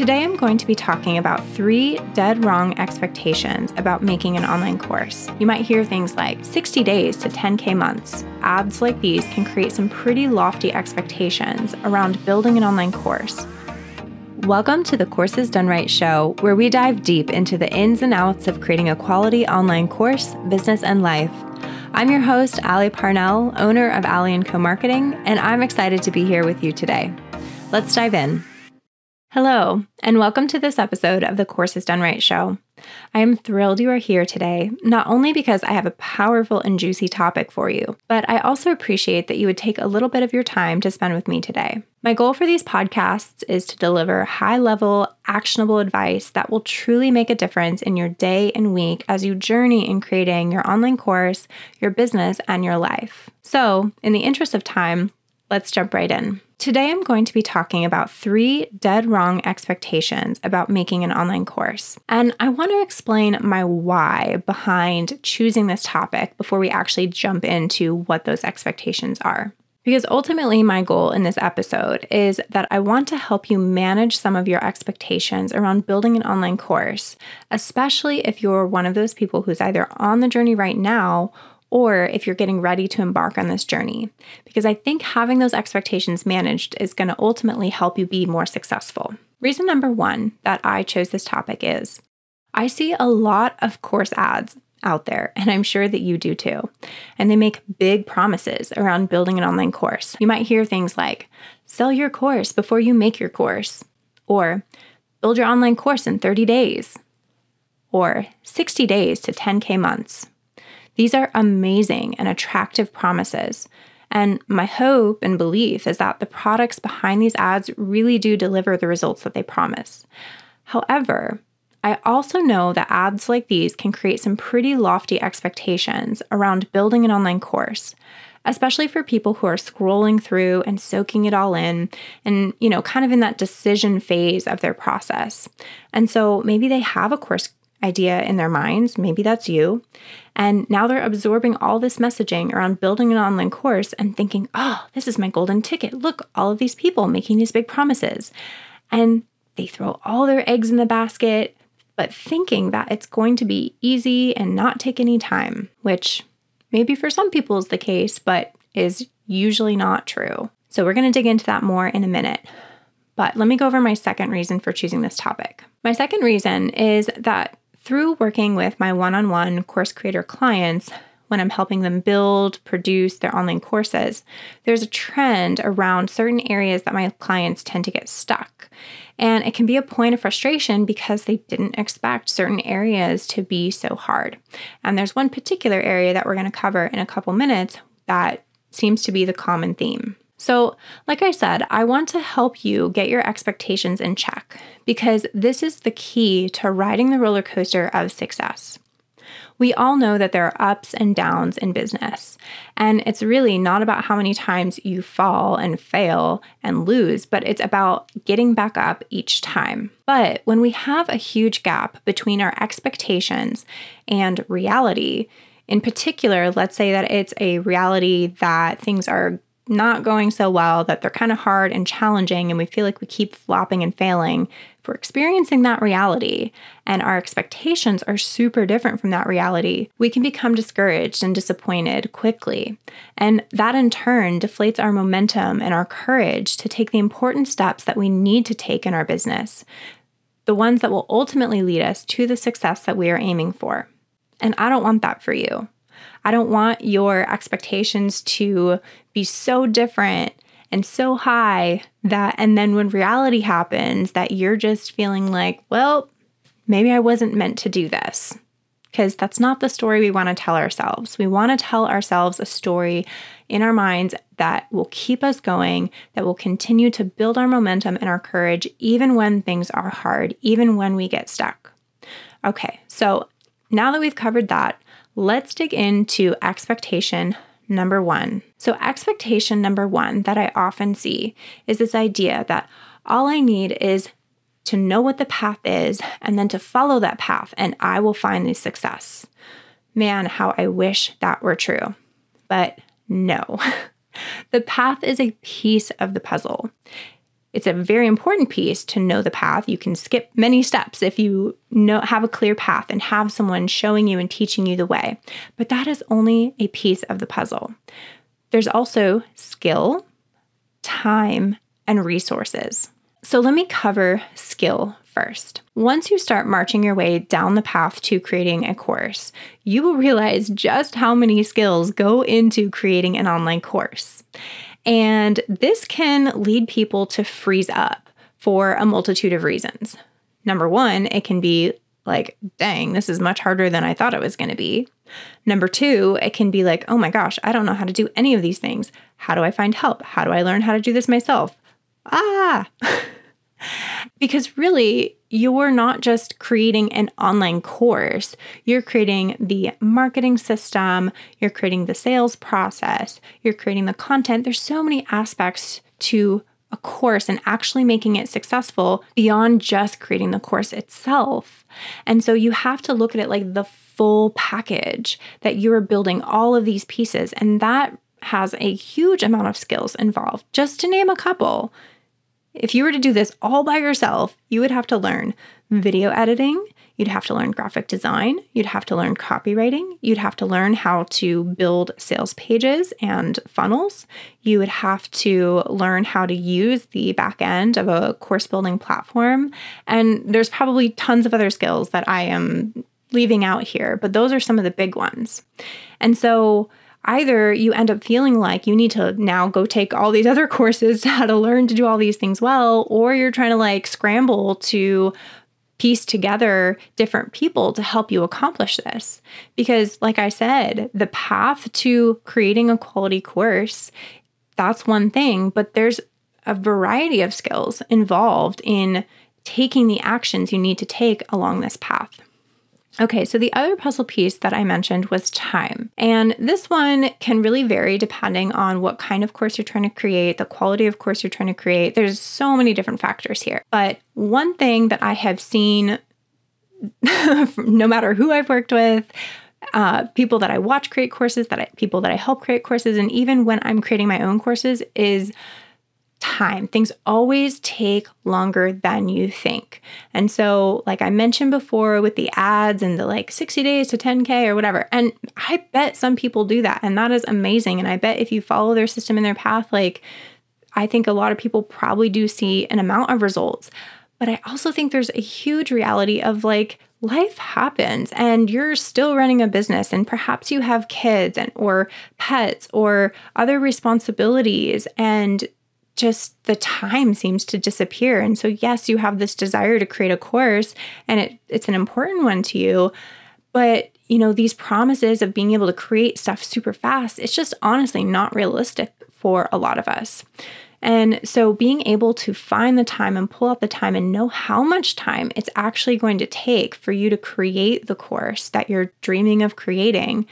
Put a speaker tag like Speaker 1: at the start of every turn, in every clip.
Speaker 1: Today I'm going to be talking about three dead wrong expectations about making an online course. You might hear things like 60 days to 10K months. Ads like these can create some pretty lofty expectations around building an online course. Welcome to the Courses Done Right show, where we dive deep into the ins and outs of creating a quality online course, business, and life. I'm your host, Ali Parnell, owner of Ali & Co Marketing, and I'm excited to be here with you today. Let's dive in. Hello, and welcome to this episode of the Courses Done Right show. I am thrilled you are here today, not only because I have a powerful and juicy topic for you, but I also appreciate that you would take a little bit of your time to spend with me today. My goal for these podcasts is to deliver high level, actionable advice that will truly make a difference in your day and week as you journey in creating your online course, your business, and your life. So, in the interest of time, let's jump right in. Today, I'm going to be talking about three dead wrong expectations about making an online course. And I want to explain my why behind choosing this topic before we actually jump into what those expectations are. Because ultimately, my goal in this episode is that I want to help you manage some of your expectations around building an online course, especially if you're one of those people who's either on the journey right now or if you're getting ready to embark on this journey, because I think having those expectations managed is going to ultimately help you be more successful. Reason number one that I chose this topic is I see a lot of course ads out there, and I'm sure that you do too. And they make big promises around building an online course. You might hear things like, sell your course before you make your course, or build your online course in 30 days, or 60 days to 10K months. These are amazing and attractive promises. And my hope and belief is that the products behind these ads really do deliver the results that they promise. However, I also know that ads like these can create some pretty lofty expectations around building an online course, especially for people who are scrolling through and soaking it all in and, you know, kind of in that decision phase of their process. And so maybe they have a course idea in their minds, maybe that's you. And now they're absorbing all this messaging around building an online course and thinking, oh, this is my golden ticket. Look, all of these people making these big promises. And they throw all their eggs in the basket, but thinking that it's going to be easy and not take any time, which maybe for some people is the case, but is usually not true. So we're going to dig into that more in a minute. But let me go over my second reason for choosing this topic. My second reason is that through working with my one on one course creator clients, when I'm helping them build, produce their online courses, there's a trend around certain areas that my clients tend to get stuck. And it can be a point of frustration because they didn't expect certain areas to be so hard. And there's one particular area that we're going to cover in a couple minutes that seems to be the common theme. So, like I said, I want to help you get your expectations in check because this is the key to riding the roller coaster of success. We all know that there are ups and downs in business, and it's really not about how many times you fall and fail and lose, but it's about getting back up each time. But when we have a huge gap between our expectations and reality, in particular, let's say that it's a reality that things are not going so well, that they're kind of hard and challenging, and we feel like we keep flopping and failing, if we're experiencing that reality and our expectations are super different from that reality, we can become discouraged and disappointed quickly. And that in turn deflates our momentum and our courage to take the important steps that we need to take in our business, the ones that will ultimately lead us to the success that we are aiming for. And I don't want that for you. I don't want your expectations to be so different and so high that, and then when reality happens, that you're just feeling like, well, maybe I wasn't meant to do this. Because that's not the story we want to tell ourselves. We want to tell ourselves a story in our minds that will keep us going, that will continue to build our momentum and our courage, even when things are hard, even when we get stuck. Okay, so now that we've covered that, let's dig into expectation number one. So, expectation number one that I often see is this idea that all I need is to know what the path is and then to follow that path, and I will find the success. Man, how I wish that were true. But no, the path is a piece of the puzzle. It's a very important piece to know the path. You can skip many steps if you know have a clear path and have someone showing you and teaching you the way. But that is only a piece of the puzzle. There's also skill, time, and resources. So let me cover skill first. Once you start marching your way down the path to creating a course, you will realize just how many skills go into creating an online course. And this can lead people to freeze up for a multitude of reasons. Number one, it can be like, dang, this is much harder than I thought it was going to be. Number two, it can be like, oh my gosh, I don't know how to do any of these things. How do I find help? How do I learn how to do this myself? Ah, because really, you're not just creating an online course, you're creating the marketing system, you're creating the sales process, you're creating the content. There's so many aspects to a course and actually making it successful beyond just creating the course itself. And so you have to look at it like the full package that you're building all of these pieces. And that has a huge amount of skills involved. Just to name a couple, if you were to do this all by yourself, you would have to learn video editing, you'd have to learn graphic design, you'd have to learn copywriting, you'd have to learn how to build sales pages and funnels, you would have to learn how to use the back end of a course building platform. And there's probably tons of other skills that I am leaving out here, but those are some of the big ones. And so, either you end up feeling like you need to now go take all these other courses to how to learn to do all these things well, or you're trying to like scramble to piece together different people to help you accomplish this. Because, like I said, the path to creating a quality course, that's one thing, but there's a variety of skills involved in taking the actions you need to take along this path. Okay, so the other puzzle piece that I mentioned was time. And this one can really vary depending on what kind of course you're trying to create, the quality of course you're trying to create. There's so many different factors here. But one thing that I have seen, no matter who I've worked with, uh, people that I watch create courses, that I, people that I help create courses, and even when I'm creating my own courses, is time. Things always take longer than you think. And so, like I mentioned before with the ads and the like 60 days to 10K or whatever, and I bet some people do that. And that is amazing. And I bet if you follow their system and their path, like I think a lot of people probably do see an amount of results. But I also think there's a huge reality of like, life happens and you're still running a business and perhaps you have kids and or pets or other responsibilities and just the time seems to disappear. And so, yes, you have this desire to create a course and it, it's an important one to you. But, you know, these promises of being able to create stuff super fast, it's just honestly not realistic for a lot of us. And so, being able to find the time and pull out the time and know how much time it's actually going to take for you to create the course that you're dreaming of creating,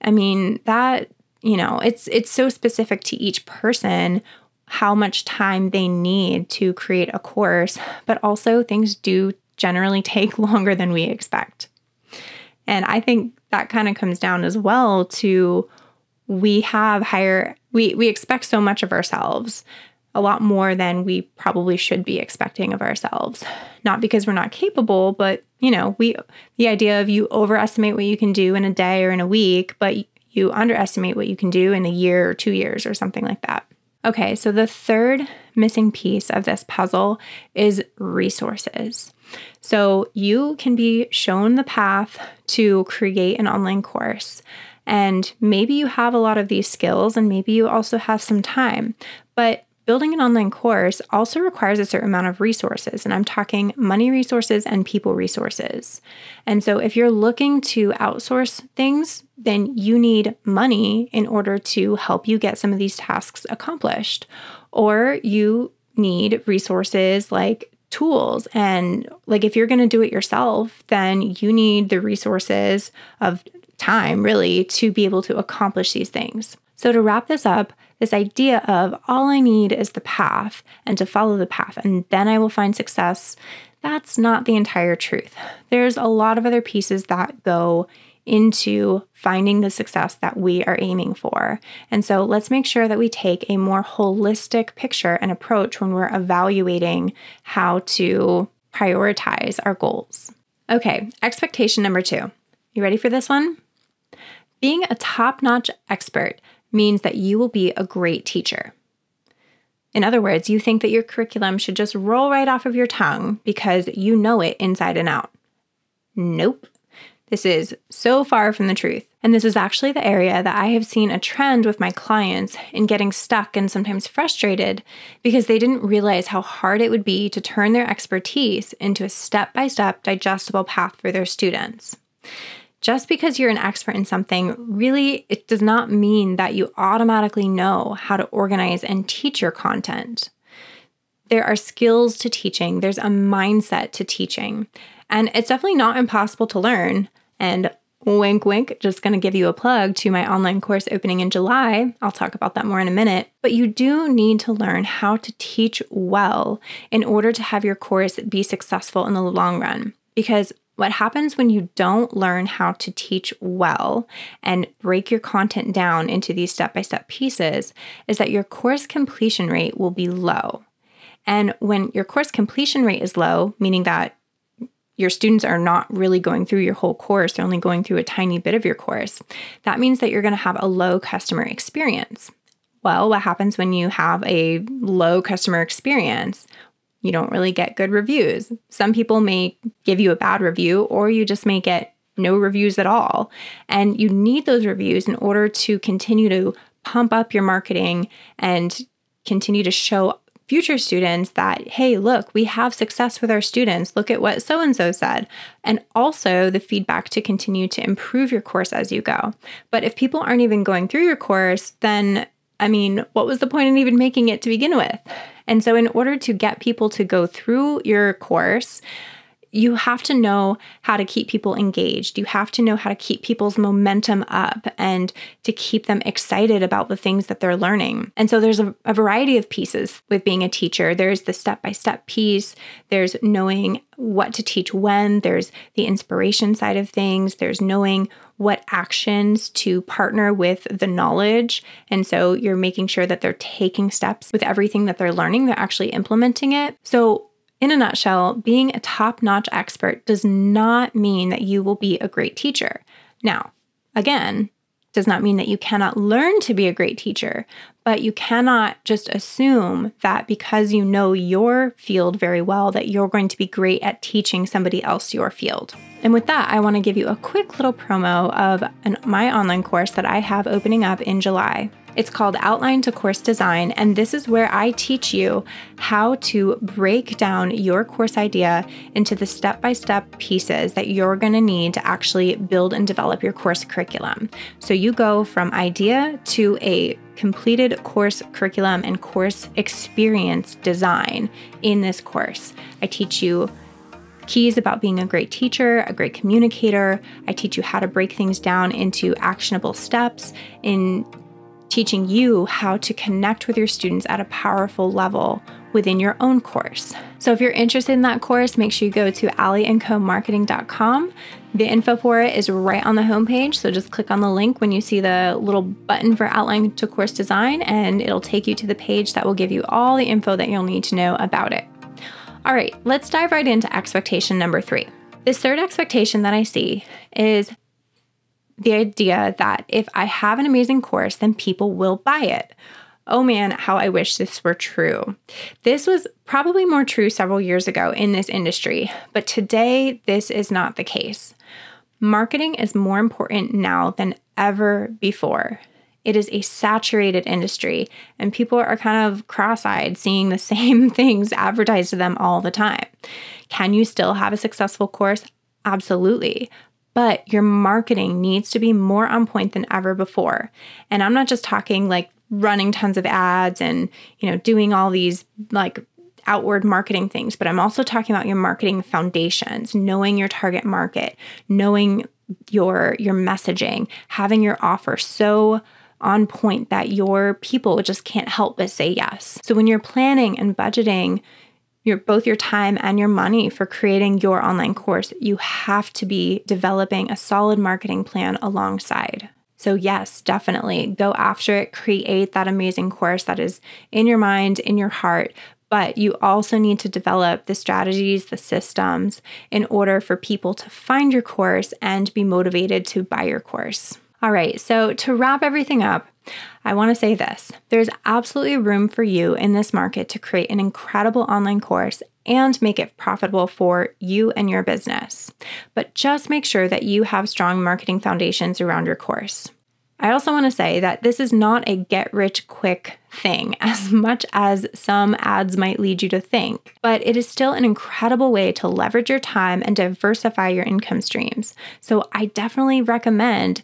Speaker 1: I mean, that you know it's it's so specific to each person how much time they need to create a course, but also things do generally take longer than we expect. And I think that kind of comes down as well to we have higher we we expect so much of ourselves a lot more than we probably should be expecting of ourselves not because we're not capable but you know we the idea of you overestimate what you can do in a day or in a week but you underestimate what you can do in a year or 2 years or something like that Okay, so the third missing piece of this puzzle is resources. So you can be shown the path to create an online course. And maybe you have a lot of these skills and maybe you also have some time, but Building an online course also requires a certain amount of resources, and I'm talking money resources and people resources. And so, if you're looking to outsource things, then you need money in order to help you get some of these tasks accomplished. Or you need resources like tools. And like if you're going to do it yourself, then you need the resources of time really to be able to accomplish these things. So, to wrap this up, this idea of all I need is the path and to follow the path, and then I will find success, that's not the entire truth. There's a lot of other pieces that go into finding the success that we are aiming for. And so let's make sure that we take a more holistic picture and approach when we're evaluating how to prioritize our goals. Okay, expectation number two. You ready for this one? Being a top notch expert means that you will be a great teacher. In other words, you think that your curriculum should just roll right off of your tongue because you know it inside and out. Nope. This is so far from the truth. And this is actually the area that I have seen a trend with my clients in getting stuck and sometimes frustrated because they didn't realize how hard it would be to turn their expertise into a step by step digestible path for their students. Just because you're an expert in something, really, it does not mean that you automatically know how to organize and teach your content. There are skills to teaching, there's a mindset to teaching. And it's definitely not impossible to learn. And wink, wink, just going to give you a plug to my online course opening in July. I'll talk about that more in a minute. But you do need to learn how to teach well in order to have your course be successful in the long run. Because what happens when you don't learn how to teach well and break your content down into these step by step pieces is that your course completion rate will be low. And when your course completion rate is low, meaning that your students are not really going through your whole course, they're only going through a tiny bit of your course, that means that you're going to have a low customer experience. Well, what happens when you have a low customer experience? You don't really get good reviews. Some people may give you a bad review, or you just may get no reviews at all. And you need those reviews in order to continue to pump up your marketing and continue to show future students that, hey, look, we have success with our students. Look at what so and so said. And also the feedback to continue to improve your course as you go. But if people aren't even going through your course, then I mean, what was the point in even making it to begin with? And so, in order to get people to go through your course, you have to know how to keep people engaged. You have to know how to keep people's momentum up and to keep them excited about the things that they're learning. And so there's a, a variety of pieces with being a teacher. There's the step by step piece, there's knowing what to teach when, there's the inspiration side of things, there's knowing what actions to partner with the knowledge. And so you're making sure that they're taking steps with everything that they're learning, they're actually implementing it. So in a nutshell, being a top notch expert does not mean that you will be a great teacher. Now, again, does not mean that you cannot learn to be a great teacher, but you cannot just assume that because you know your field very well that you're going to be great at teaching somebody else your field. And with that, I want to give you a quick little promo of an, my online course that I have opening up in July. It's called Outline to Course Design, and this is where I teach you how to break down your course idea into the step by step pieces that you're going to need to actually build and develop your course curriculum. So you go from idea to a completed course curriculum and course experience design in this course. I teach you keys about being a great teacher, a great communicator. I teach you how to break things down into actionable steps in teaching you how to connect with your students at a powerful level within your own course. So if you're interested in that course, make sure you go to aliandcomarketing.com. The info for it is right on the homepage. So just click on the link when you see the little button for outline to course design, and it'll take you to the page that will give you all the info that you'll need to know about it. All right, let's dive right into expectation number three. This third expectation that I see is the idea that if I have an amazing course, then people will buy it. Oh man, how I wish this were true. This was probably more true several years ago in this industry, but today this is not the case. Marketing is more important now than ever before. It is a saturated industry, and people are kind of cross eyed seeing the same things advertised to them all the time. Can you still have a successful course? Absolutely but your marketing needs to be more on point than ever before. And I'm not just talking like running tons of ads and, you know, doing all these like outward marketing things, but I'm also talking about your marketing foundations, knowing your target market, knowing your your messaging, having your offer so on point that your people just can't help but say yes. So when you're planning and budgeting your both your time and your money for creating your online course, you have to be developing a solid marketing plan alongside. So, yes, definitely go after it, create that amazing course that is in your mind, in your heart. But you also need to develop the strategies, the systems in order for people to find your course and be motivated to buy your course. All right, so to wrap everything up, I want to say this there's absolutely room for you in this market to create an incredible online course and make it profitable for you and your business. But just make sure that you have strong marketing foundations around your course. I also want to say that this is not a get rich quick thing, as much as some ads might lead you to think, but it is still an incredible way to leverage your time and diversify your income streams. So I definitely recommend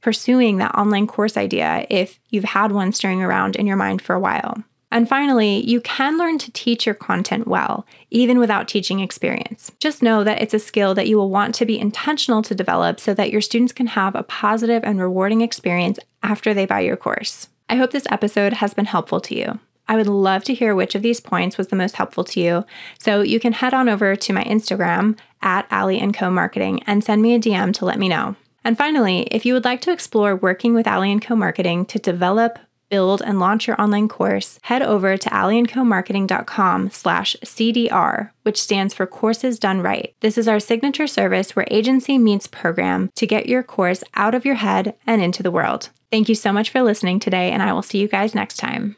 Speaker 1: pursuing that online course idea if you've had one stirring around in your mind for a while. And finally, you can learn to teach your content well, even without teaching experience. Just know that it's a skill that you will want to be intentional to develop so that your students can have a positive and rewarding experience after they buy your course. I hope this episode has been helpful to you. I would love to hear which of these points was the most helpful to you. So you can head on over to my Instagram at Ali and Co Marketing and send me a DM to let me know. And finally, if you would like to explore working with Ali & Co Marketing to develop, build, and launch your online course, head over to aliandcomarketing.com slash CDR, which stands for Courses Done Right. This is our signature service where agency meets program to get your course out of your head and into the world. Thank you so much for listening today, and I will see you guys next time.